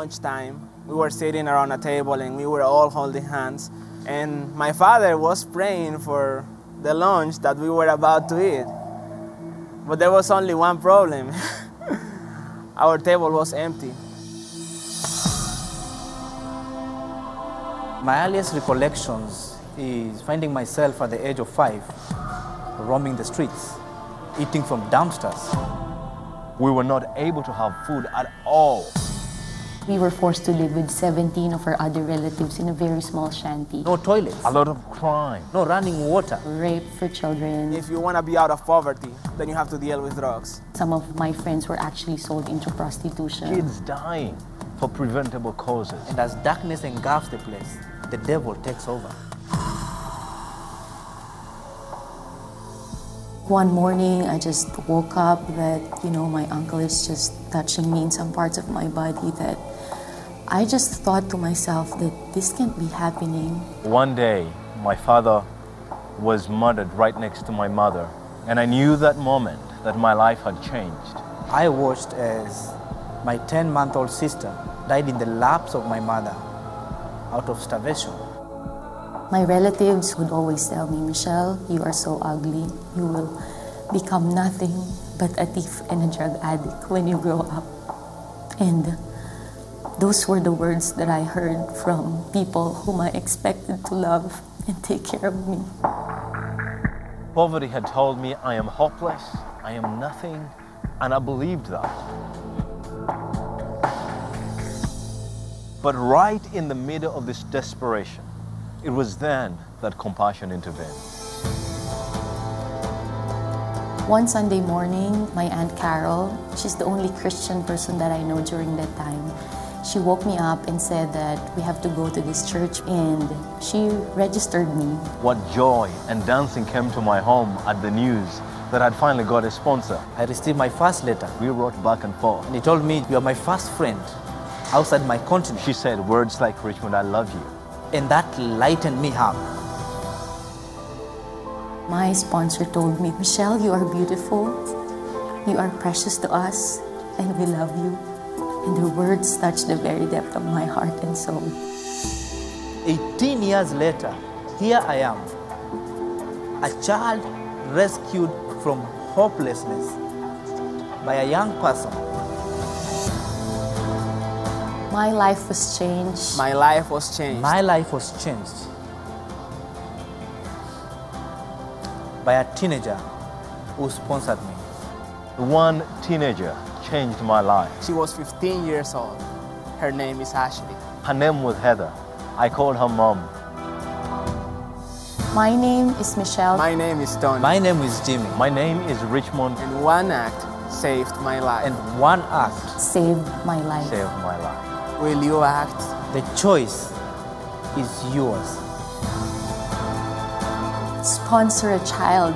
lunchtime. We were sitting around a table and we were all holding hands. And my father was praying for the lunch that we were about to eat. But there was only one problem our table was empty. My earliest recollections is finding myself at the age of five, roaming the streets, eating from dumpsters. We were not able to have food at all. We were forced to live with 17 of our other relatives in a very small shanty. No toilets, A lot of crime. no running water. Rape for children. If you want to be out of poverty, then you have to deal with drugs. Some of my friends were actually sold into prostitution. Kids dying for preventable causes. And as darkness engulfs the place, the devil takes over. One morning, I just woke up that, you know, my uncle is just touching me in some parts of my body that I just thought to myself that this can't be happening. One day, my father was murdered right next to my mother, and I knew that moment that my life had changed. I watched as my 10 month old sister died in the laps of my mother out of starvation. My relatives would always tell me, Michelle, you are so ugly. You will become nothing but a thief and a drug addict when you grow up. And those were the words that I heard from people whom I expected to love and take care of me. Poverty had told me I am hopeless, I am nothing, and I believed that. But right in the middle of this desperation, it was then that compassion intervened. One Sunday morning, my Aunt Carol, she's the only Christian person that I know during that time, she woke me up and said that we have to go to this church and she registered me. What joy and dancing came to my home at the news that I'd finally got a sponsor. I received my first letter, We wrote back and forth. and he told me, You are my first friend outside my continent. She said words like, Richmond, I love you. And that lightened me up. My sponsor told me, Michelle, you are beautiful, you are precious to us, and we love you. And her words touched the very depth of my heart and soul. 18 years later, here I am, a child rescued from hopelessness by a young person. My life was changed. My life was changed. My life was changed by a teenager who sponsored me. One teenager changed my life. She was 15 years old. Her name is Ashley. Her name was Heather. I called her mom. My name is Michelle. My name is Tony. My name is Jimmy, My name is Richmond. and one act saved my life. and one act saved my life. Saved my life. Will you act? The choice is yours. Sponsor a child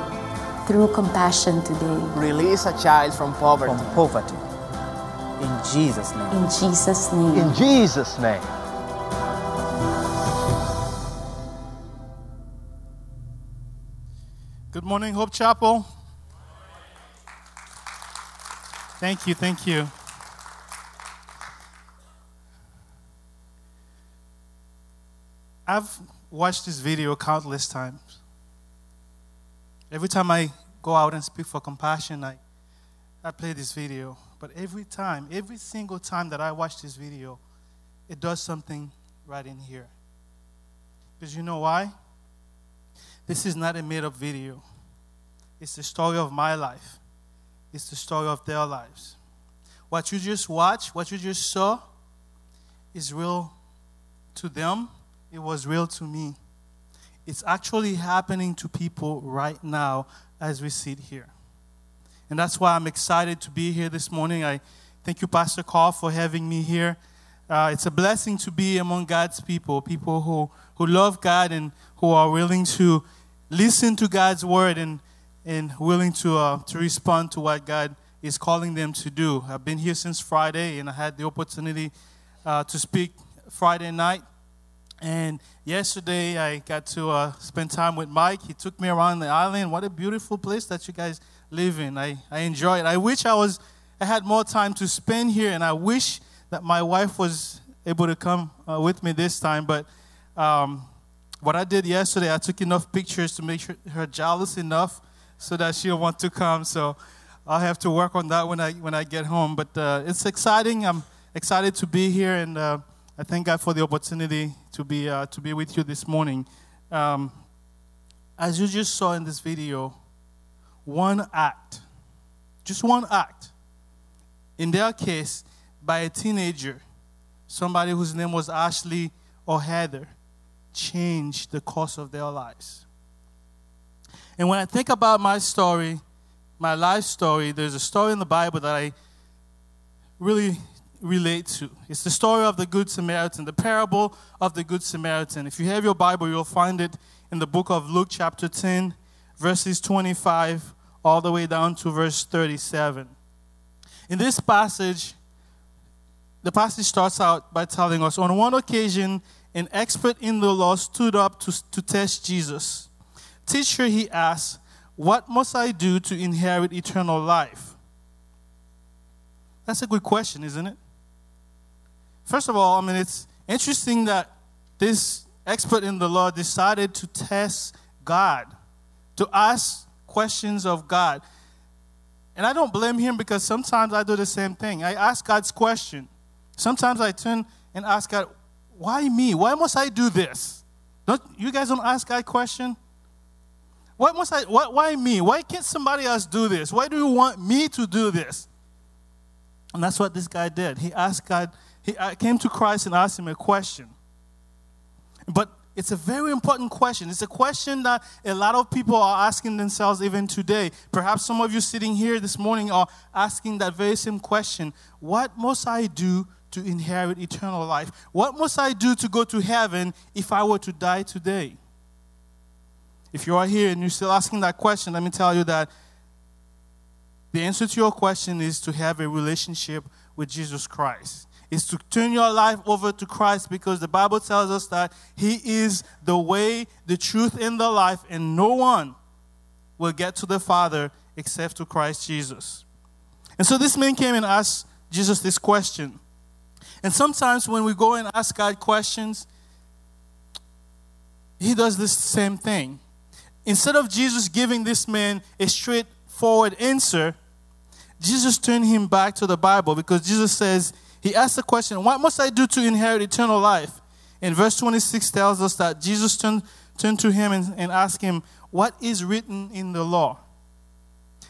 through compassion today. Release a child from poverty. From poverty. In Jesus' name. In Jesus' name. In Jesus' name. Good morning, Hope Chapel. Thank you, thank you. I've watched this video countless times. Every time I go out and speak for compassion, I, I play this video. But every time, every single time that I watch this video, it does something right in here. Because you know why? This is not a made up video. It's the story of my life, it's the story of their lives. What you just watched, what you just saw, is real to them, it was real to me. It's actually happening to people right now as we sit here. And that's why I'm excited to be here this morning. I thank you, Pastor Carl, for having me here. Uh, it's a blessing to be among God's people, people who, who love God and who are willing to listen to God's word and, and willing to, uh, to respond to what God is calling them to do. I've been here since Friday and I had the opportunity uh, to speak Friday night. And yesterday I got to uh, spend time with Mike. He took me around the island. What a beautiful place that you guys live in. I, I enjoy it. I wish I was I had more time to spend here and I wish that my wife was able to come uh, with me this time, but um, what I did yesterday, I took enough pictures to make sure her jealous enough so that she'll want to come. So I'll have to work on that when I when I get home. But uh, it's exciting. I'm excited to be here, and uh, I thank God for the opportunity to be uh, to be with you this morning. Um, as you just saw in this video, one act, just one act, in their case, by a teenager, somebody whose name was Ashley or Heather, changed the course of their lives. And when I think about my story, my life story, there's a story in the Bible that I really relate to. It's the story of the Good Samaritan, the parable of the Good Samaritan. If you have your Bible, you'll find it in the book of Luke, chapter 10, verses 25 all the way down to verse 37. In this passage, the passage starts out by telling us on one occasion, an expert in the law stood up to, to test Jesus. Teacher, he asked, What must I do to inherit eternal life? That's a good question, isn't it? First of all, I mean, it's interesting that this expert in the law decided to test God, to ask questions of God. And I don't blame him because sometimes I do the same thing. I ask God's question. Sometimes I turn and ask God, why me? Why must I do this? Don't you guys don't ask God question? Why must I why, why me? Why can't somebody else do this? Why do you want me to do this? And that's what this guy did. He asked God, he uh, came to Christ and asked him a question. But it's a very important question. It's a question that a lot of people are asking themselves even today. Perhaps some of you sitting here this morning are asking that very same question What must I do to inherit eternal life? What must I do to go to heaven if I were to die today? If you are here and you're still asking that question, let me tell you that the answer to your question is to have a relationship with Jesus Christ. Is to turn your life over to Christ because the Bible tells us that He is the way, the truth, and the life, and no one will get to the Father except to Christ Jesus. And so this man came and asked Jesus this question. And sometimes when we go and ask God questions, He does this same thing. Instead of Jesus giving this man a straightforward answer, Jesus turned him back to the Bible because Jesus says, He asked the question, What must I do to inherit eternal life? And verse 26 tells us that Jesus turned, turned to him and, and asked him, What is written in the law?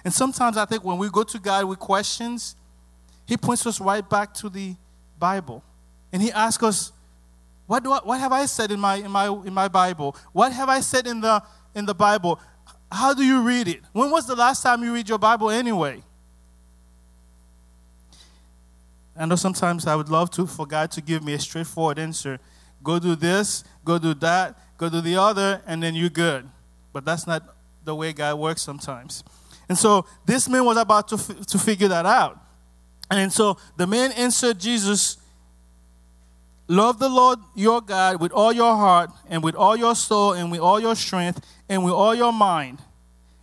And sometimes I think when we go to God with questions, He points us right back to the Bible. And He asks us, what, do I, what have I said in my, in, my, in my Bible? What have I said in the, in the Bible? How do you read it? When was the last time you read your Bible anyway? I know sometimes I would love to for God to give me a straightforward answer. Go do this, go do that, go do the other, and then you're good. But that's not the way God works sometimes. And so this man was about to, f- to figure that out. And so the man answered Jesus, Love the Lord your God with all your heart, and with all your soul, and with all your strength, and with all your mind,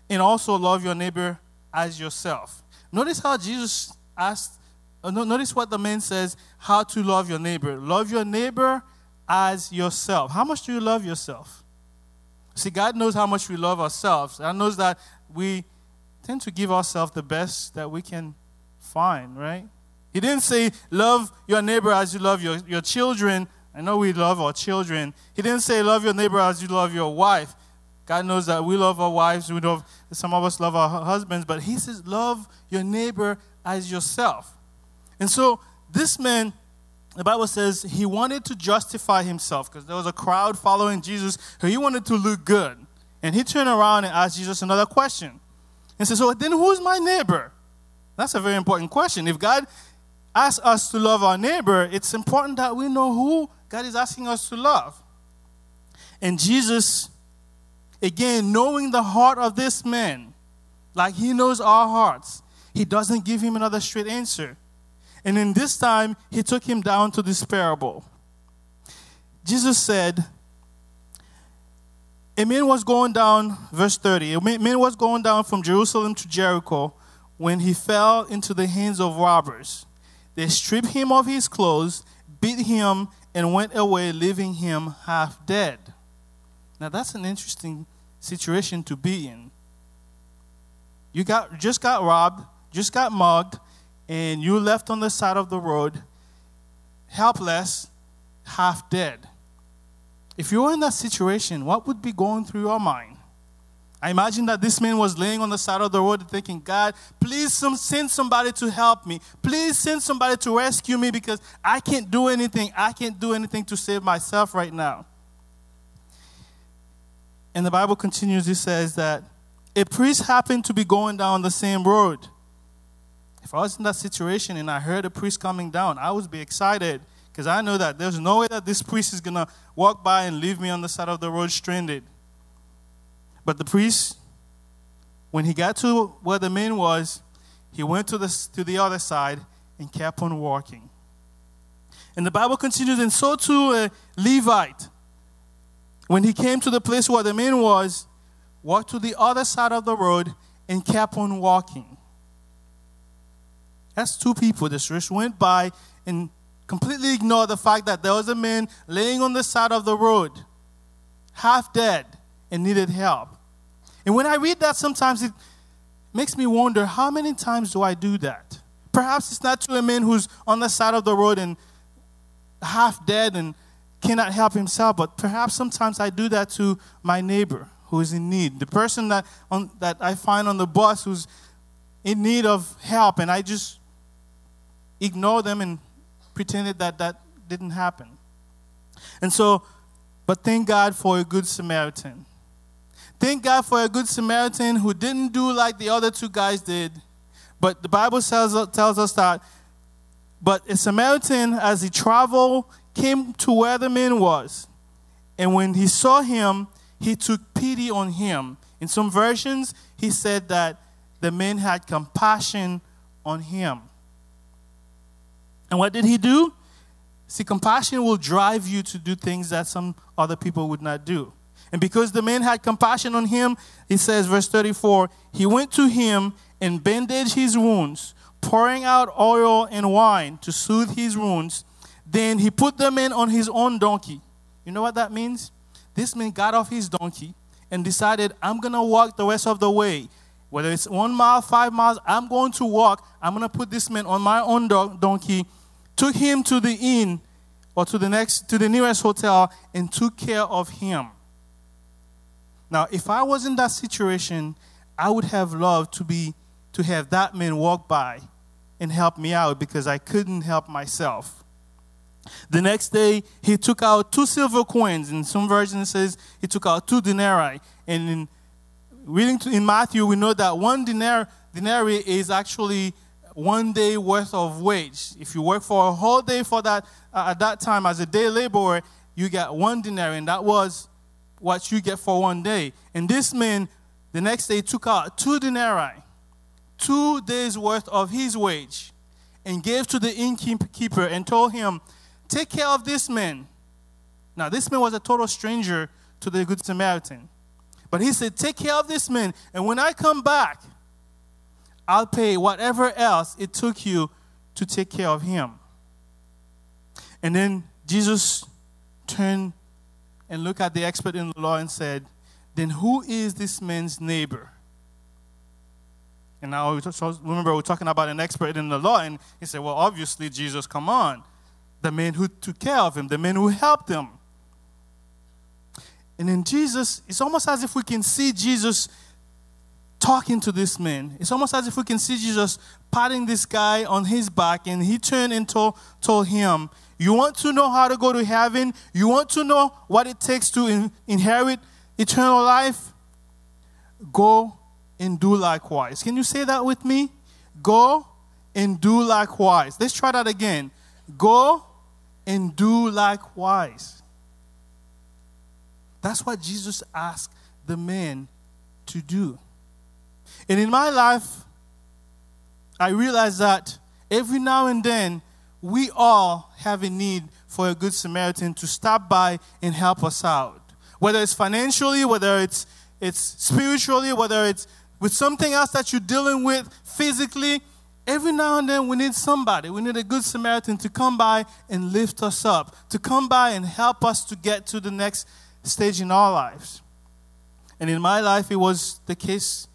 and also love your neighbor as yourself. Notice how Jesus asked, Uh, notice what the man says, how to love your neighbor. Love your neighbor as yourself. How much do you love yourself? See, God knows how much we love ourselves. God knows that we tend to give ourselves the best that we can find, right? He didn't say, love your neighbor as you love your, your children. I know we love our children. He didn't say, love your neighbor as you love your wife. God knows that we love our wives. We love, some of us love our husbands. But he says, love your neighbor as yourself. And so this man, the Bible says he wanted to justify himself because there was a crowd following Jesus. So he wanted to look good. And he turned around and asked Jesus another question. And said, So then who's my neighbor? That's a very important question. If God asks us to love our neighbor, it's important that we know who God is asking us to love. And Jesus, again, knowing the heart of this man, like he knows our hearts, he doesn't give him another straight answer. And in this time, he took him down to this parable. Jesus said, A man was going down, verse 30, a man was going down from Jerusalem to Jericho when he fell into the hands of robbers. They stripped him of his clothes, beat him, and went away, leaving him half dead. Now, that's an interesting situation to be in. You got, just got robbed, just got mugged, and you left on the side of the road, helpless, half dead. If you were in that situation, what would be going through your mind? I imagine that this man was laying on the side of the road thinking, God, please send somebody to help me. Please send somebody to rescue me because I can't do anything. I can't do anything to save myself right now. And the Bible continues, it says that a priest happened to be going down the same road. If I was in that situation and I heard a priest coming down, I would be excited because I know that there's no way that this priest is going to walk by and leave me on the side of the road stranded. But the priest, when he got to where the man was, he went to the, to the other side and kept on walking. And the Bible continues, and so too a Levite, when he came to the place where the man was, walked to the other side of the road and kept on walking. That's two people that just went by and completely ignored the fact that there was a man laying on the side of the road, half dead and needed help. And when I read that, sometimes it makes me wonder how many times do I do that? Perhaps it's not to a man who's on the side of the road and half dead and cannot help himself, but perhaps sometimes I do that to my neighbor who is in need, the person that, on, that I find on the bus who's in need of help, and I just ignore them and pretended that that didn't happen. And so, but thank God for a good Samaritan. Thank God for a good Samaritan who didn't do like the other two guys did. But the Bible tells, tells us that, but a Samaritan, as he traveled, came to where the man was. And when he saw him, he took pity on him. In some versions, he said that the man had compassion on him. And what did he do? See, compassion will drive you to do things that some other people would not do. And because the man had compassion on him, he says, verse 34, he went to him and bandaged his wounds, pouring out oil and wine to soothe his wounds. Then he put the man on his own donkey. You know what that means? This man got off his donkey and decided, I'm going to walk the rest of the way. Whether it's one mile, five miles, I'm going to walk. I'm going to put this man on my own donkey. Took him to the inn or to the next to the nearest hotel and took care of him. Now, if I was in that situation, I would have loved to be to have that man walk by and help me out because I couldn't help myself. The next day, he took out two silver coins. In some versions, says he took out two denarii. And in reading in Matthew, we know that one denar, denarii is actually one day worth of wage. If you work for a whole day for that uh, at that time as a day laborer, you get one denarii, and that was what you get for one day. And this man, the next day, took out two denarii, two days' worth of his wage, and gave to the innkeeper and told him, Take care of this man. Now, this man was a total stranger to the Good Samaritan. But he said, Take care of this man, and when I come back, I'll pay whatever else it took you to take care of him. And then Jesus turned and looked at the expert in the law and said, Then who is this man's neighbor? And now, remember, we're talking about an expert in the law, and he said, Well, obviously, Jesus, come on. The man who took care of him, the man who helped him. And then Jesus, it's almost as if we can see Jesus talking to this man. It's almost as if we can see Jesus patting this guy on his back, and he turned and told, told him, you want to know how to go to heaven? You want to know what it takes to in, inherit eternal life? Go and do likewise. Can you say that with me? Go and do likewise. Let's try that again. Go and do likewise. That's what Jesus asked the man to do. And in my life, I realize that every now and then we all have a need for a good Samaritan to stop by and help us out. Whether it's financially, whether it's, it's spiritually, whether it's with something else that you're dealing with physically, every now and then we need somebody. We need a good Samaritan to come by and lift us up, to come by and help us to get to the next stage in our lives. And in my life, it was the case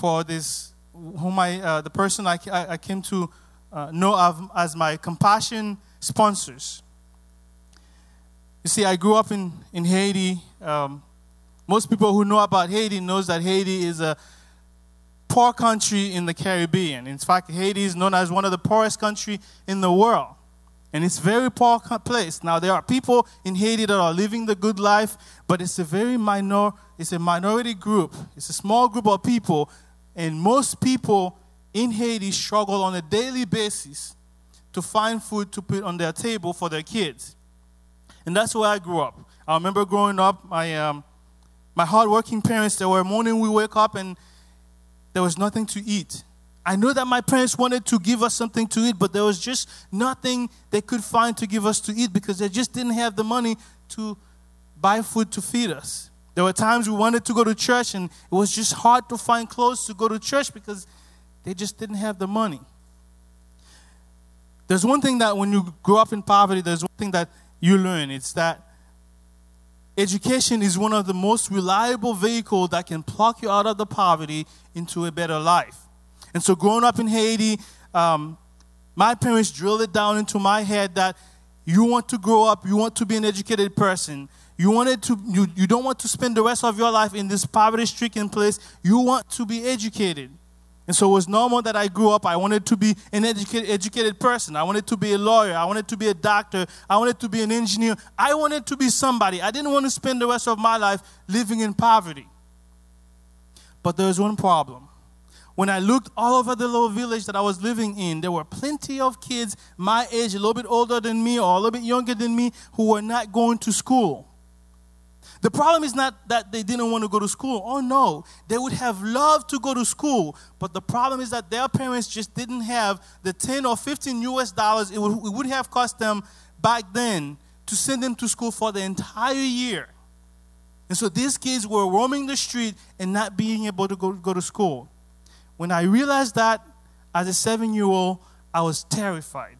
for this, whom I, uh, the person I, I came to uh, know of as my compassion sponsors. You see, I grew up in, in Haiti. Um, most people who know about Haiti knows that Haiti is a poor country in the Caribbean. In fact, Haiti is known as one of the poorest country in the world. And it's a very poor place. Now there are people in Haiti that are living the good life, but it's a very minor, it's a minority group. It's a small group of people, and most people in Haiti struggle on a daily basis to find food to put on their table for their kids. And that's where I grew up. I remember growing up, my, um, my hardworking parents, there were morning we wake up and there was nothing to eat. I know that my parents wanted to give us something to eat, but there was just nothing they could find to give us to eat because they just didn't have the money to buy food to feed us. There were times we wanted to go to church and it was just hard to find clothes to go to church because they just didn't have the money. There's one thing that when you grow up in poverty, there's one thing that you learn. It's that education is one of the most reliable vehicles that can pluck you out of the poverty into a better life. And so, growing up in Haiti, um, my parents drilled it down into my head that you want to grow up, you want to be an educated person. You wanted to you, you don't want to spend the rest of your life in this poverty-stricken place. You want to be educated. And so it was normal that I grew up. I wanted to be an educated, educated person. I wanted to be a lawyer. I wanted to be a doctor. I wanted to be an engineer. I wanted to be somebody. I didn't want to spend the rest of my life living in poverty. But there was one problem. When I looked all over the little village that I was living in, there were plenty of kids my age, a little bit older than me or a little bit younger than me, who were not going to school. The problem is not that they didn't want to go to school. Oh no, they would have loved to go to school, but the problem is that their parents just didn't have the 10 or 15 US dollars it would, it would have cost them back then to send them to school for the entire year. And so these kids were roaming the street and not being able to go, go to school. When I realized that as a seven year old, I was terrified.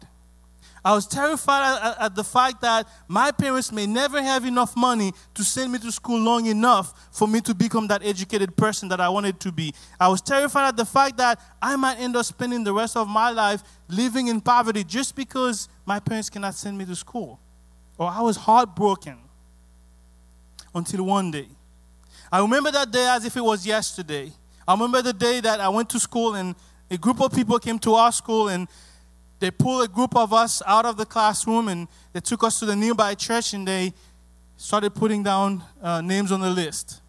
I was terrified at, at, the fact that my parents may never have enough money to send me to school long enough for me to become that educated person that I wanted to be. I was terrified at the fact that I might end up spending the rest of my life living in poverty just because my parents cannot send me to school. Or I was heartbroken until one day. I remember that day as if it was yesterday. I remember the day that I went to school and a group of people came to our school and they pulled a group of us out of the classroom and they took us to the nearby church and they started putting down uh, names on the list.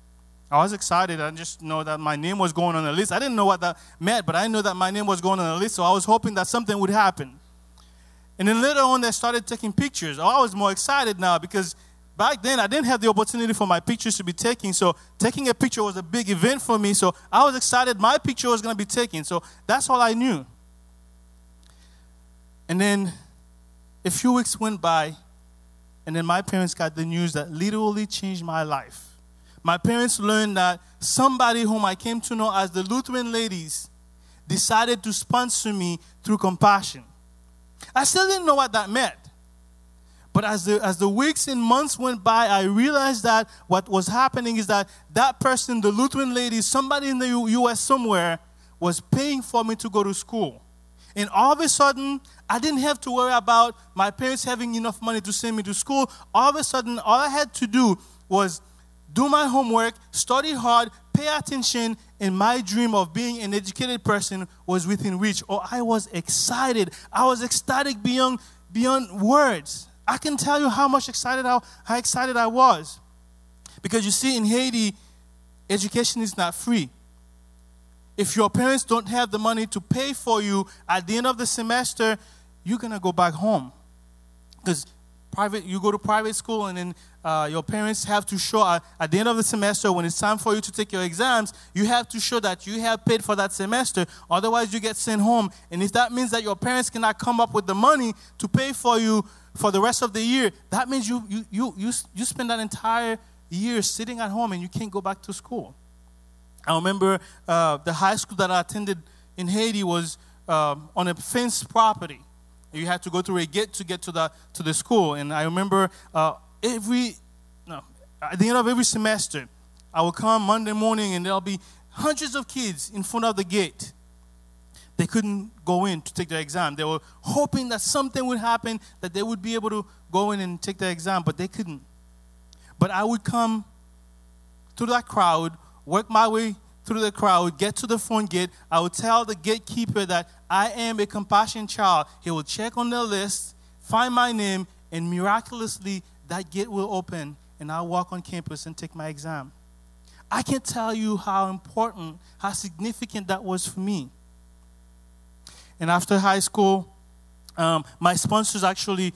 I was excited. I just know that my name was going on the list. I didn't know what that meant, but I knew that my name was going on the list, so I was hoping that something would happen. And then later on, they started taking pictures. Oh, I was more excited now because back then I didn't have the opportunity for my pictures to be taken. So taking a picture was a big event for me. So I was excited my picture was going to be taken. So that's all I knew. And then a few weeks went by, and then my parents got the news that literally changed my life. My parents learned that somebody whom I came to know as the Lutheran ladies decided to sponsor me through compassion. I still didn't know what that meant. But as the, as the weeks and months went by, I realized that what was happening is that that person, the Lutheran lady, somebody in the U- US somewhere, was paying for me to go to school. And all of a sudden, I didn't have to worry about my parents having enough money to send me to school. All of a sudden, all I had to do was do my homework, study hard, pay attention, and my dream of being an educated person was within reach. Oh, I was excited. I was ecstatic beyond, beyond words. I can tell you how much excited I, how excited I was. Because you see, in Haiti, education is not free. If your parents don't have the money to pay for you at the end of the semester, you're gonna go back home. Because private, you go to private school, and then uh, your parents have to show uh, at the end of the semester when it's time for you to take your exams, you have to show that you have paid for that semester. Otherwise, you get sent home. And if that means that your parents cannot come up with the money to pay for you for the rest of the year, that means you, you, you, you, you spend that entire year sitting at home and you can't go back to school. I remember uh, the high school that I attended in in Haiti was um, on a fenced property. You had to go through a gate to get to the to the school. And I remember uh, every no, at the end of every semester, I would come Monday morning and there'll be hundreds of kids in front of the gate. They couldn't go in to take their exam. They were hoping that something would happen, that they would be able to go in and take their exam, but they couldn't. But I would come to that crowd, work my way through the crowd, I would get to the front gate. I would tell the gatekeeper that I am a compassion child. He will check on the list, find my name, and miraculously that gate will open and I'll walk on campus and take my exam. I can't tell you how important, how significant that was for me. And after high school, um, my sponsors actually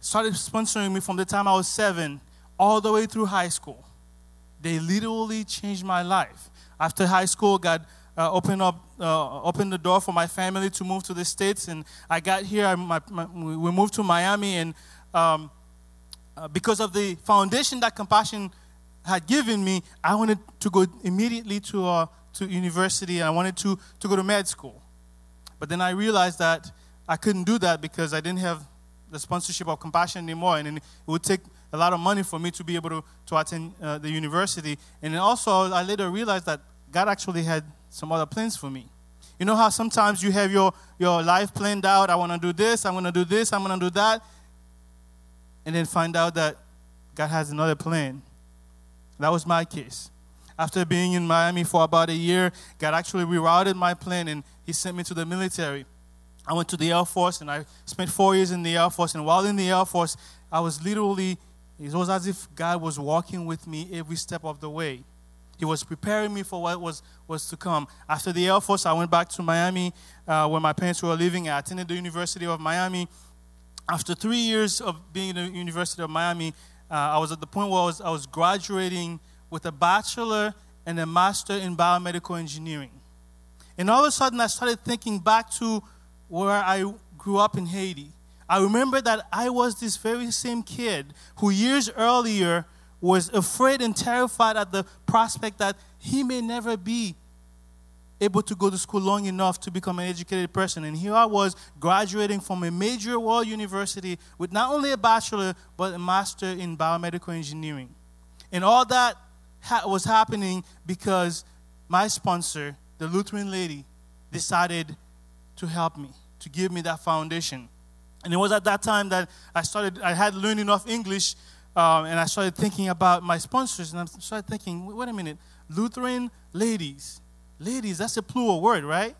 started sponsoring me from the time I was seven all the way through high school. They literally changed my life. After high school, God uh, opened up, uh, opened the door for my family to move to the states, and I got here. I, my, my, we moved to Miami, and um, uh, because of the foundation that Compassion had given me, I wanted to go immediately to uh, to university. I wanted to to go to med school, but then I realized that I couldn't do that because I didn't have the sponsorship of Compassion anymore, and it would take a lot of money for me to be able to, to attend uh, the university. And also, I later realized that God actually had some other plans for me. You know how sometimes you have your, your life planned out. I want to do this, I'm going to do this, I'm going to do that. And then find out that God has another plan. That was my case. After being in Miami for about a year, God actually rerouted my plan and He sent me to the military. I went to the Air Force and I spent four years in the Air Force. And while in the Air Force, I was literally, it was as if God was walking with me every step of the way. He was preparing me for what was, was to come. After the Air Force, I went back to Miami uh, where my parents were living. I attended the University of Miami. After three years of being in the University of Miami, uh, I was at the point where I was, I was graduating with a bachelor and a master in biomedical engineering. And all of a sudden, I started thinking back to where I grew up in Haiti. I remember that I was this very same kid who years earlier was afraid and terrified at the prospect that he may never be able to go to school long enough to become an educated person. And here I was graduating from a major world university with not only a bachelor, but a master in biomedical engineering. And all that ha- was happening because my sponsor, the Lutheran lady, decided to help me, to give me that foundation. And it was at that time that I started, I had learned enough English, um, and I started thinking about my sponsors, and I started thinking, wait a minute, Lutheran ladies. Ladies, that's a plural word, right?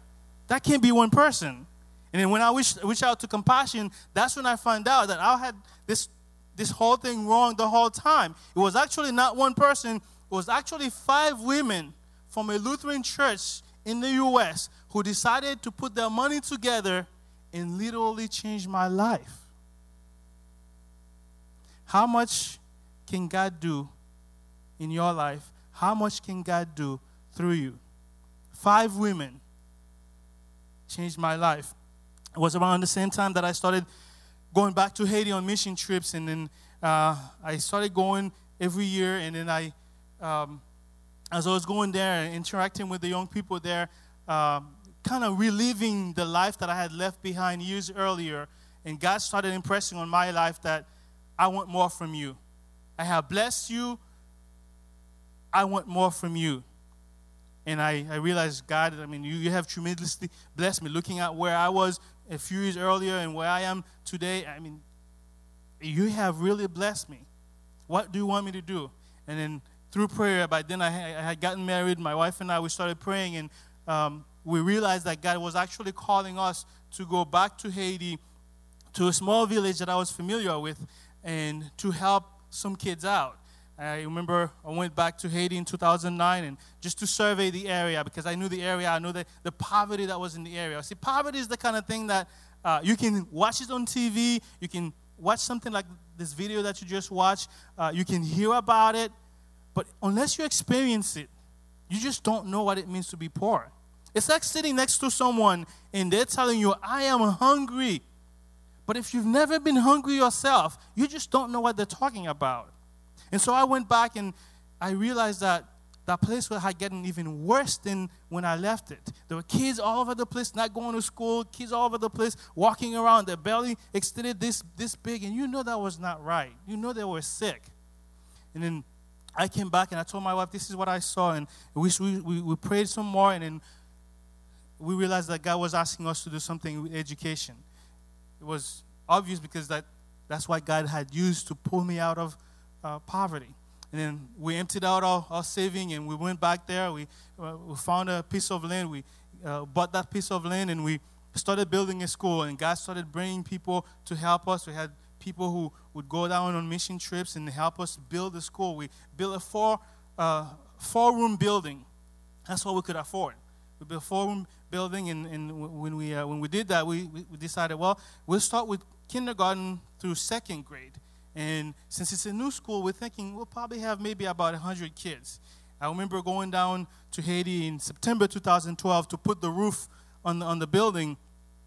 That can't be one person. And then when I reached, reached out to compassion, that's when I found out that I had this, this whole thing wrong the whole time. It was actually not one person, it was actually five women from a Lutheran church in the US who decided to put their money together and literally change my life. How much can God do in your life? How much can God do through you? Five women changed my life. It was around the same time that I started going back to Haiti on mission trips, and then uh, I started going every year, and then I, um, as I was going there, and interacting with the young people there, um, kind of reliving the life that I had left behind years earlier. And God started impressing on my life that I want more from you. I have blessed you. I want more from you. And I, I realized, God, I mean, you, you have tremendously blessed me. Looking at where I was a few years earlier and where I am today, I mean, you have really blessed me. What do you want me to do? And then through prayer, by then I, I had gotten married. My wife and I, we started praying, and um, we realized that God was actually calling us to go back to Haiti, to a small village that I was familiar with, and to help some kids out. I remember I went back to Haiti in 2009 and just to survey the area because I knew the area, I knew the, the poverty that was in the area. See, poverty is the kind of thing that uh, you can watch it on TV, you can watch something like this video that you just watched, uh, you can hear about it, but unless you experience it, you just don't know what it means to be poor. It's like sitting next to someone and they're telling you, I am hungry. But if you've never been hungry yourself, you just don't know what they're talking about. And so I went back and I realized that that place had gotten even worse than when I left it. There were kids all over the place, not going to school, kids all over the place, walking around, their belly extended this, this big, and you know that was not right. You know they were sick. And then I came back and I told my wife, This is what I saw. And we, we, we prayed some more, and then we realized that God was asking us to do something with education. It was obvious because that, that's what God had used to pull me out of uh, poverty. And then we emptied out our, our saving and we went back there. We, uh, we found a piece of land. We uh, bought that piece of land and we started building a school. And God started bringing people to help us. We had people who would go down on mission trips and help us build the school. We built a four, uh, four room building. That's what we could afford. We built a four room building, and, and when, we, uh, when we did that, we, we decided, well, we'll start with kindergarten through second grade. And since it's a new school, we're thinking we'll probably have maybe about 100 kids. I remember going down to Haiti in September 2012 to put the roof on the, on the building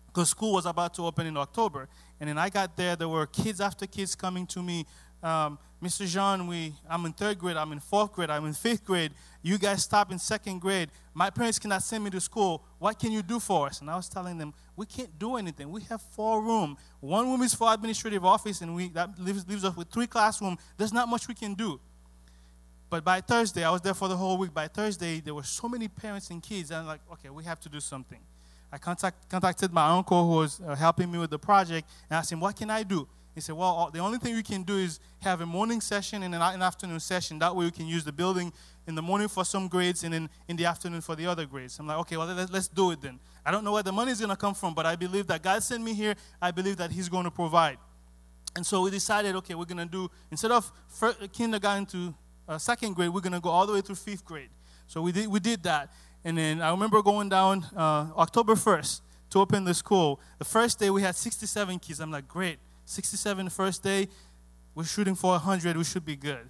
because school was about to open in October. And then I got there, there were kids after kids coming to me. Um, Mr. Jean, we, I'm in third grade, I'm in fourth grade, I'm in fifth grade. You guys stop in second grade. My parents cannot send me to school. What can you do for us? And I was telling them, we can't do anything. We have four room. One room is for administrative office, and we that leaves, leaves us with three classroom. There's not much we can do. But by Thursday, I was there for the whole week. By Thursday, there were so many parents and kids. And I'm like, okay, we have to do something. I contact, contacted my uncle who was uh, helping me with the project and asked him, what can I do? He said, Well, the only thing we can do is have a morning session and an afternoon session. That way we can use the building in the morning for some grades and then in the afternoon for the other grades. I'm like, Okay, well, let's, let's do it then. I don't know where the money is going to come from, but I believe that God sent me here. I believe that He's going to provide. And so we decided, okay, we're going to do, instead of first, kindergarten to uh, second grade, we're going to go all the way through fifth grade. So we did, we did that. And then I remember going down uh, October 1st to open the school. The first day we had 67 kids. I'm like, great. 67 the first day. We're shooting for 100. We should be good.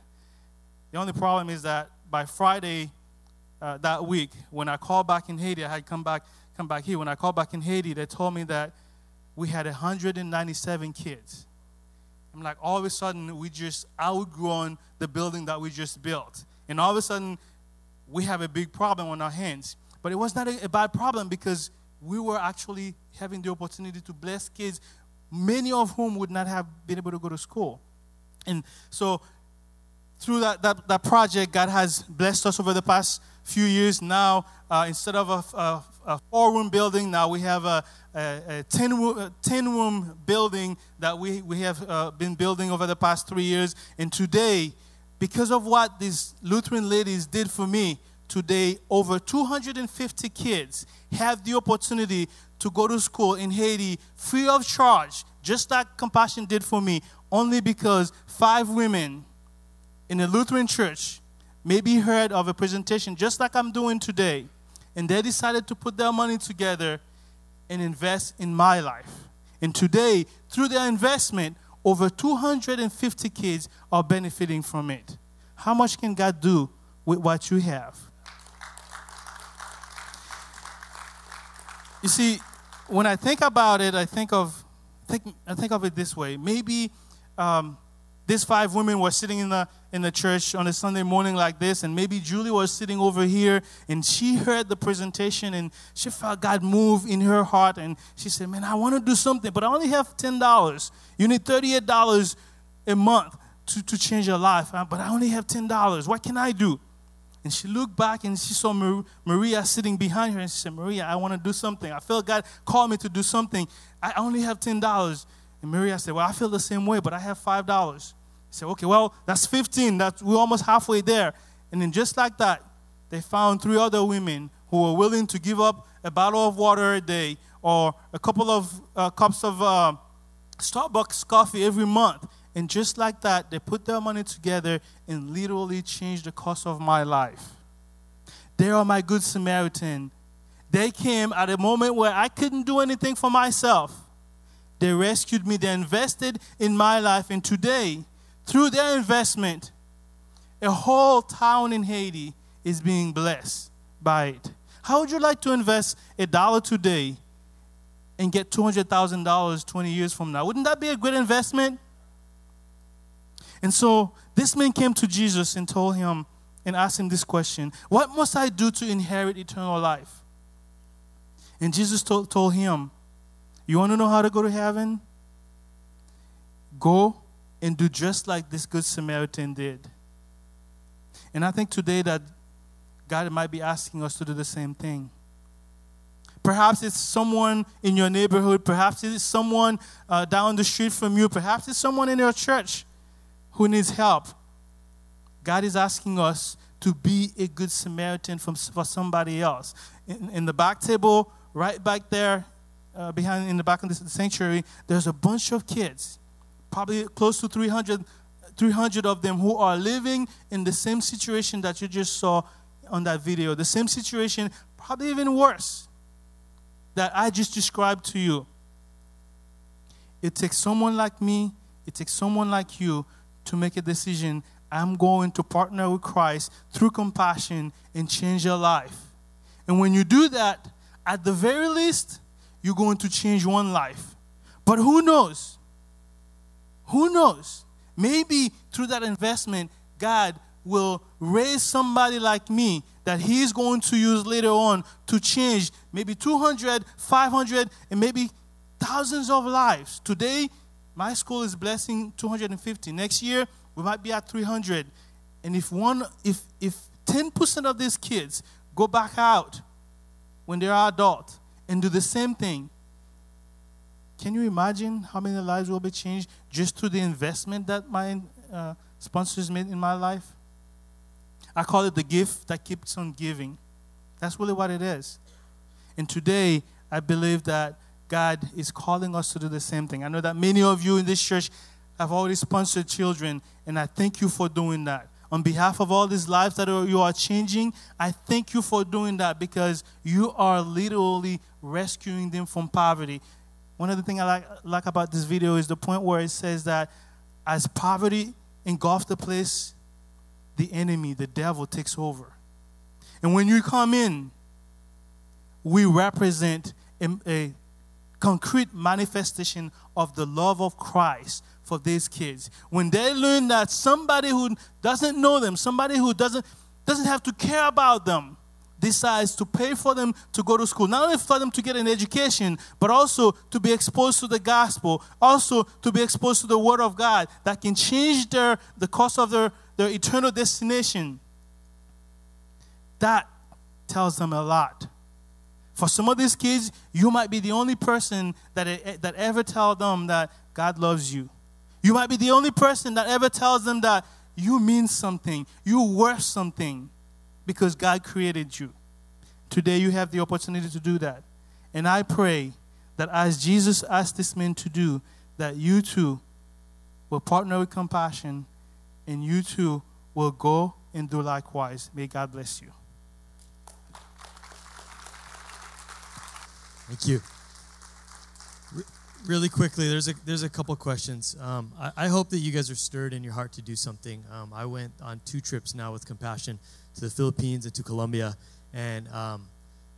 The only problem is that by Friday uh, that week, when I called back in Haiti, I had come back, come back here. When I called back in Haiti, they told me that we had 197 kids. I'm like, all of a sudden, we just outgrown the building that we just built. And all of a sudden, we have a big problem on our hands. But it was not a, a bad problem because we were actually having the opportunity to bless kids many of whom would not have been able to go to school. And so, through that, that, that project, God has blessed us over the past few years. Now, uh, instead of a, a, a four room building, now we have a, a, a 10, room, 10 room building that we, we have uh, been building over the past three years. And today, because of what these Lutheran ladies did for me, today over 250 kids have the opportunity to go to school in Haiti free of charge, just like Compassion did for me, only because five women in a Lutheran church maybe heard of a presentation just like I'm doing today, and they decided to put their money together and invest in my life. And today, through their investment, over 250 kids are benefiting from it. How much can God do with what you have? You see, when I think about it, I think of think I think of it this way. Maybe um, these five women were sitting in the in the church on a Sunday morning like this, and maybe Julie was sitting over here, and she heard the presentation, and she felt God move in her heart, and she said, "Man, I want to do something, but I only have ten dollars. You need thirty-eight dollars a month to to change your life, but I only have ten dollars. What can I do?" And she looked back and she saw Maria sitting behind her and she said, Maria, I want to do something. I feel God called me to do something. I only have $10. And Maria said, Well, I feel the same way, but I have $5. He said, Okay, well, that's 15. That's, we're almost halfway there. And then just like that, they found three other women who were willing to give up a bottle of water a day or a couple of uh, cups of uh, Starbucks coffee every month and just like that, they put their money together and literally changed the course of my life. They are my good Samaritan. They came at a moment where I couldn't do anything for myself. They rescued me, they invested in my life, and today, through their investment, a whole town in Haiti is being blessed by it. How would you like to invest a dollar today and get $200,000 20 years from now? Wouldn't that be a good investment? And so this man came to Jesus and told him, and asked him this question What must I do to inherit eternal life? And Jesus told, told him, You want to know how to go to heaven? Go and do just like this Good Samaritan did. And I think today that God might be asking us to do the same thing. Perhaps it's someone in your neighborhood. Perhaps it's someone uh, down the street from you. Perhaps it's someone in your church who needs help. God is asking us to be a good Samaritan for somebody else. In, in the back table, right back there, uh, behind in the back of the sanctuary, there's a bunch of kids, probably close to 300, 300 of them, who are living in the same situation that you just saw on that video. The same situation, probably even worse, that I just described to you. It takes someone like me, it takes someone like you to make a decision I'm going to partner with Christ through compassion and change your life. And when you do that, at the very least, you're going to change one life. But who knows? Who knows? Maybe through that investment, God will raise somebody like me that He's going to use later on to change maybe 200, 500, and maybe thousands of lives. Today, my school is blessing 250. Next year, we might be at 300. And if one, if if 10% of these kids go back out when they're adult and do the same thing, can you imagine how many lives will be changed just through the investment that my uh, sponsors made in my life? I call it the gift that keeps on giving. That's really what it is. And today, I believe that God is calling us to do the same thing. I know that many of you in this church have already sponsored children, and I thank you for doing that. On behalf of all these lives that you are changing, I thank you for doing that because you are literally rescuing them from poverty. One of the things I like, like about this video is the point where it says that as poverty engulfs the place, the enemy, the devil, takes over. And when you come in, we represent a, a concrete manifestation of the love of Christ for these kids. When they learn that somebody who doesn't know them, somebody who doesn't, doesn't have to care about them, decides to pay for them to go to school, not only for them to get an education, but also to be exposed to the gospel, also to be exposed to the word of God that can change their, the course of their, their eternal destination. That tells them a lot. For some of these kids, you might be the only person that, that ever tell them that God loves you. You might be the only person that ever tells them that you mean something, you're worth something because God created you. Today, you have the opportunity to do that. And I pray that as Jesus asked this man to do, that you too will partner with compassion and you too will go and do likewise. May God bless you. Thank you really quickly, there's a there's a couple questions. Um, I, I, hope that you guys are stirred in your heart to do something. Um, I went on two trips now with Compassion to the Philippines and to Colombia, and um,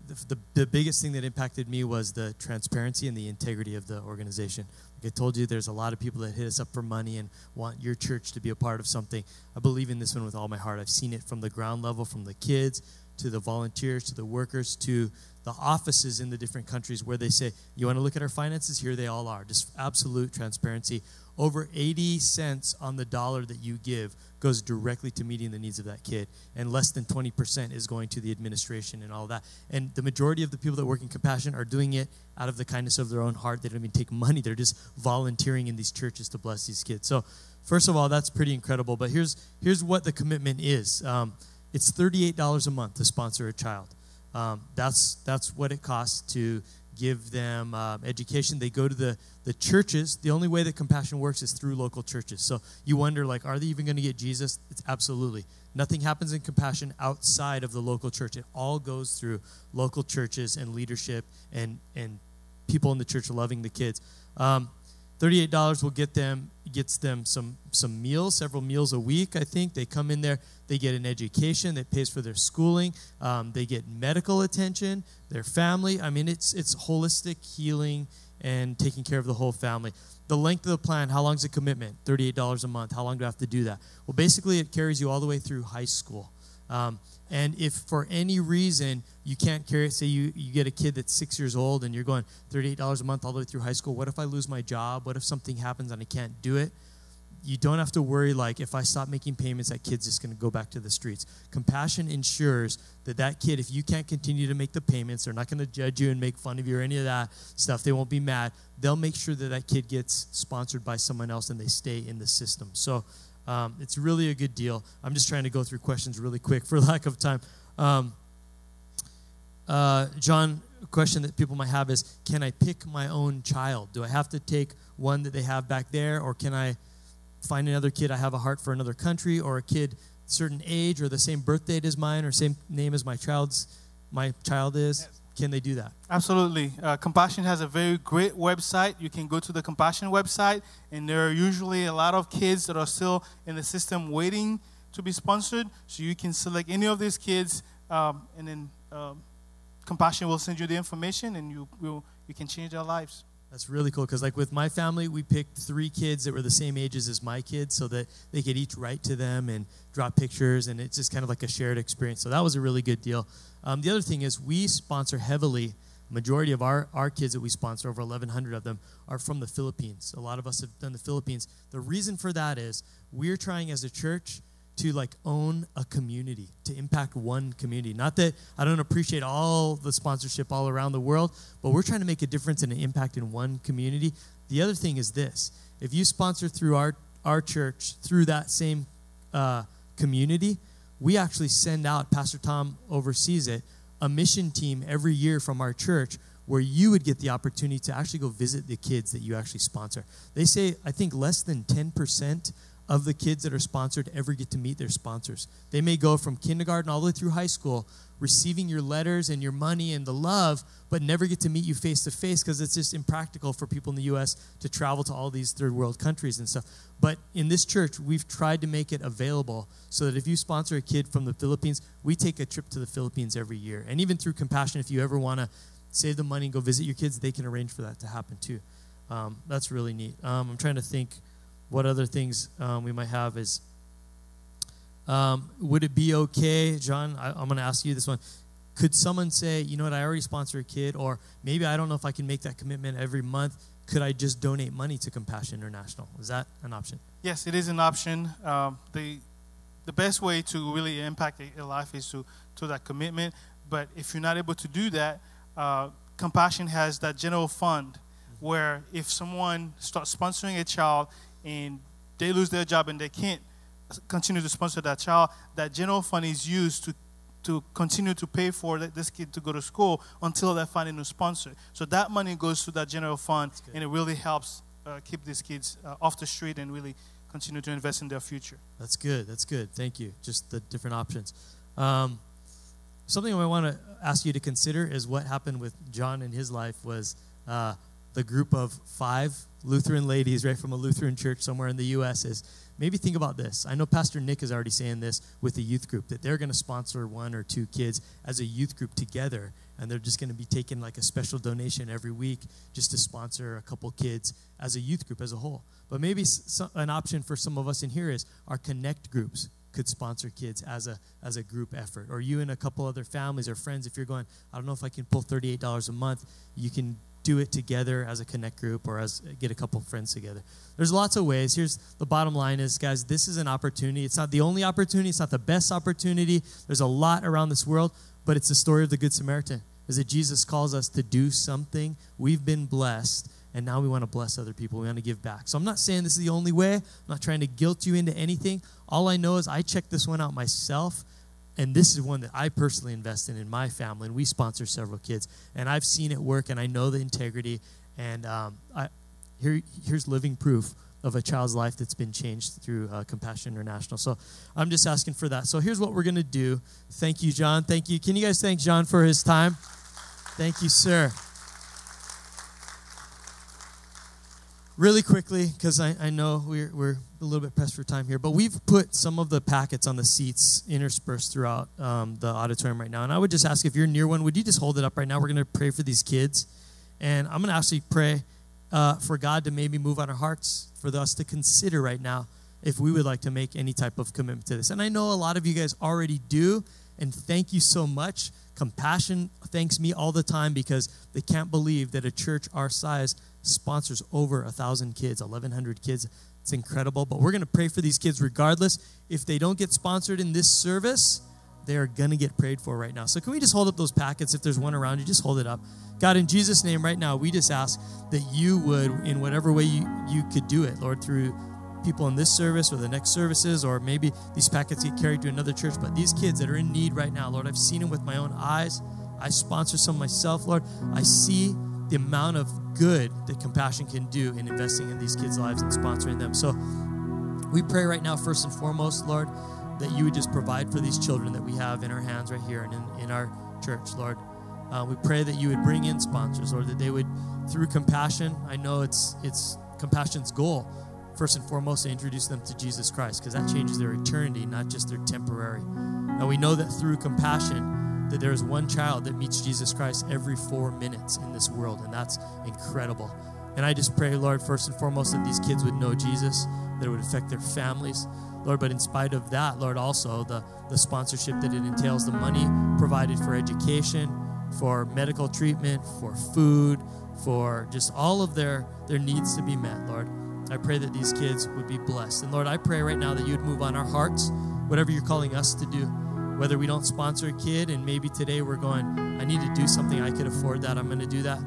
the, the, the biggest thing that impacted me was the transparency and the integrity of the organization. I told you, there's a lot of people that hit us up for money and want your church to be a part of something. I believe in this one with all my heart. I've seen it from the ground level, from the kids to the volunteers to the workers to the offices in the different countries where they say, You want to look at our finances? Here they all are. Just absolute transparency. Over 80 cents on the dollar that you give goes directly to meeting the needs of that kid, and less than 20% is going to the administration and all that. And the majority of the people that work in compassion are doing it out of the kindness of their own heart. They don't even take money, they're just volunteering in these churches to bless these kids. So, first of all, that's pretty incredible. But here's, here's what the commitment is um, it's $38 a month to sponsor a child. Um, that's that's what it costs to give them uh, education. They go to the the churches. The only way that compassion works is through local churches. So you wonder, like, are they even going to get Jesus? It's absolutely nothing happens in compassion outside of the local church. It all goes through local churches and leadership and and people in the church loving the kids. Um, Thirty-eight dollars will get them gets them some some meals, several meals a week. I think they come in there, they get an education that pays for their schooling, um, they get medical attention, their family. I mean, it's it's holistic healing and taking care of the whole family. The length of the plan, how long is the commitment? Thirty-eight dollars a month. How long do I have to do that? Well, basically, it carries you all the way through high school. Um, and if for any reason you can't carry it, say you, you get a kid that's six years old and you're going $38 a month all the way through high school, what if I lose my job? What if something happens and I can't do it? You don't have to worry like if I stop making payments, that kid's just going to go back to the streets. Compassion ensures that that kid, if you can't continue to make the payments, they're not going to judge you and make fun of you or any of that stuff. They won't be mad. They'll make sure that that kid gets sponsored by someone else and they stay in the system. So um, it's really a good deal. I'm just trying to go through questions really quick for lack of time. Um, uh, John, a question that people might have is Can I pick my own child? Do I have to take one that they have back there, or can I find another kid I have a heart for another country, or a kid certain age, or the same birth date as mine, or same name as my child's my child is? Yes. Can they do that? Absolutely. Uh, Compassion has a very great website. You can go to the Compassion website, and there are usually a lot of kids that are still in the system waiting to be sponsored. So you can select any of these kids, um, and then um, Compassion will send you the information, and you will you can change their lives. That's really cool because, like, with my family, we picked three kids that were the same ages as my kids so that they could each write to them and draw pictures, and it's just kind of like a shared experience. So that was a really good deal. Um, the other thing is, we sponsor heavily. Majority of our, our kids that we sponsor, over 1,100 of them, are from the Philippines. A lot of us have done the Philippines. The reason for that is we're trying as a church to like own a community, to impact one community. Not that I don't appreciate all the sponsorship all around the world, but we're trying to make a difference and an impact in one community. The other thing is this if you sponsor through our, our church, through that same uh, community, we actually send out, Pastor Tom oversees it, a mission team every year from our church where you would get the opportunity to actually go visit the kids that you actually sponsor. They say, I think less than 10% of the kids that are sponsored ever get to meet their sponsors. They may go from kindergarten all the way through high school, receiving your letters and your money and the love, but never get to meet you face to face because it's just impractical for people in the U.S. to travel to all these third world countries and stuff. But in this church, we've tried to make it available so that if you sponsor a kid from the Philippines, we take a trip to the Philippines every year. And even through Compassion, if you ever want to save the money and go visit your kids, they can arrange for that to happen too. Um, that's really neat. Um, I'm trying to think what other things um, we might have is um, would it be okay, John? I, am going to ask you this one. Could someone say, you know what, I already sponsor a kid, or maybe I don't know if I can make that commitment every month. Could I just donate money to Compassion International? Is that an option? Yes, it is an option. Um, the the best way to really impact a life is to to that commitment. But if you're not able to do that, uh, Compassion has that general fund where if someone starts sponsoring a child and they lose their job and they can't continue to sponsor that child, that general fund is used to to continue to pay for this kid to go to school until they find a new sponsor. So that money goes to that general fund, and it really helps uh, keep these kids uh, off the street and really continue to invest in their future. That's good. That's good. Thank you. Just the different options. Um, something I want to ask you to consider is what happened with John in his life was uh, the group of five Lutheran ladies, right, from a Lutheran church somewhere in the U.S. is maybe think about this. I know Pastor Nick is already saying this with the youth group that they're going to sponsor one or two kids as a youth group together, and they're just going to be taking like a special donation every week just to sponsor a couple kids as a youth group as a whole. But maybe some, an option for some of us in here is our connect groups could sponsor kids as a as a group effort or you and a couple other families or friends if you're going i don't know if i can pull $38 a month you can do it together as a connect group or as get a couple friends together. There's lots of ways. Here's the bottom line is guys, this is an opportunity. It's not the only opportunity, it's not the best opportunity. There's a lot around this world, but it's the story of the good Samaritan. Is that Jesus calls us to do something. We've been blessed and now we want to bless other people. We want to give back. So I'm not saying this is the only way. I'm not trying to guilt you into anything. All I know is I checked this one out myself and this is one that I personally invest in in my family, and we sponsor several kids, and I've seen it work, and I know the integrity, and um, I, here, here's living proof of a child's life that's been changed through uh, Compassion International. So I'm just asking for that. So here's what we're going to do. Thank you, John. Thank you. Can you guys thank John for his time? Thank you, sir. Really quickly, because I, I know we're, we're a little bit pressed for time here, but we've put some of the packets on the seats interspersed throughout um, the auditorium right now. And I would just ask if you're near one, would you just hold it up right now? We're going to pray for these kids. And I'm going to actually pray uh, for God to maybe move on our hearts, for us to consider right now if we would like to make any type of commitment to this. And I know a lot of you guys already do, and thank you so much. Compassion thanks me all the time because they can't believe that a church our size sponsors over a thousand kids, 1,100 kids. It's incredible. But we're going to pray for these kids regardless. If they don't get sponsored in this service, they are going to get prayed for right now. So, can we just hold up those packets? If there's one around you, just hold it up. God, in Jesus' name, right now, we just ask that you would, in whatever way you, you could do it, Lord, through people in this service or the next services, or maybe these packets get carried to another church. But these kids that are in need right now, Lord, I've seen them with my own eyes. I sponsor some myself, Lord. I see the amount of good that compassion can do in investing in these kids' lives and sponsoring them. So we pray right now, first and foremost, Lord, that you would just provide for these children that we have in our hands right here and in, in our church, Lord. Uh, we pray that you would bring in sponsors, Lord, that they would, through compassion, I know it's it's compassion's goal, first and foremost, to introduce them to Jesus Christ, because that changes their eternity, not just their temporary. And we know that through compassion, that there is one child that meets Jesus Christ every four minutes in this world, and that's incredible. And I just pray, Lord, first and foremost, that these kids would know Jesus, that it would affect their families, Lord, but in spite of that, Lord, also the, the sponsorship that it entails, the money provided for education, for medical treatment, for food, for just all of their, their needs to be met, Lord. I pray that these kids would be blessed. And Lord, I pray right now that you'd move on our hearts, whatever you're calling us to do. Whether we don't sponsor a kid and maybe today we're going, I need to do something, I could afford that, I'm going to do that.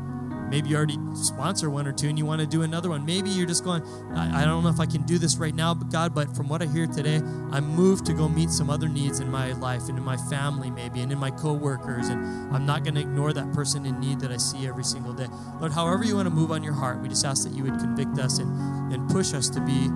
Maybe you already sponsor one or two and you want to do another one. Maybe you're just going, I, I don't know if I can do this right now, but God, but from what I hear today, I'm moved to go meet some other needs in my life and in my family, maybe, and in my coworkers. And I'm not going to ignore that person in need that I see every single day. Lord, however you want to move on your heart, we just ask that you would convict us and, and push us to be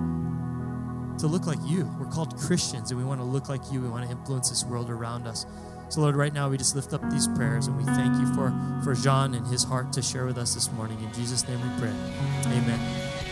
to look like you. We're called Christians and we want to look like you. We want to influence this world around us. So, Lord, right now we just lift up these prayers and we thank you for, for Jean and his heart to share with us this morning. In Jesus' name we pray. Amen.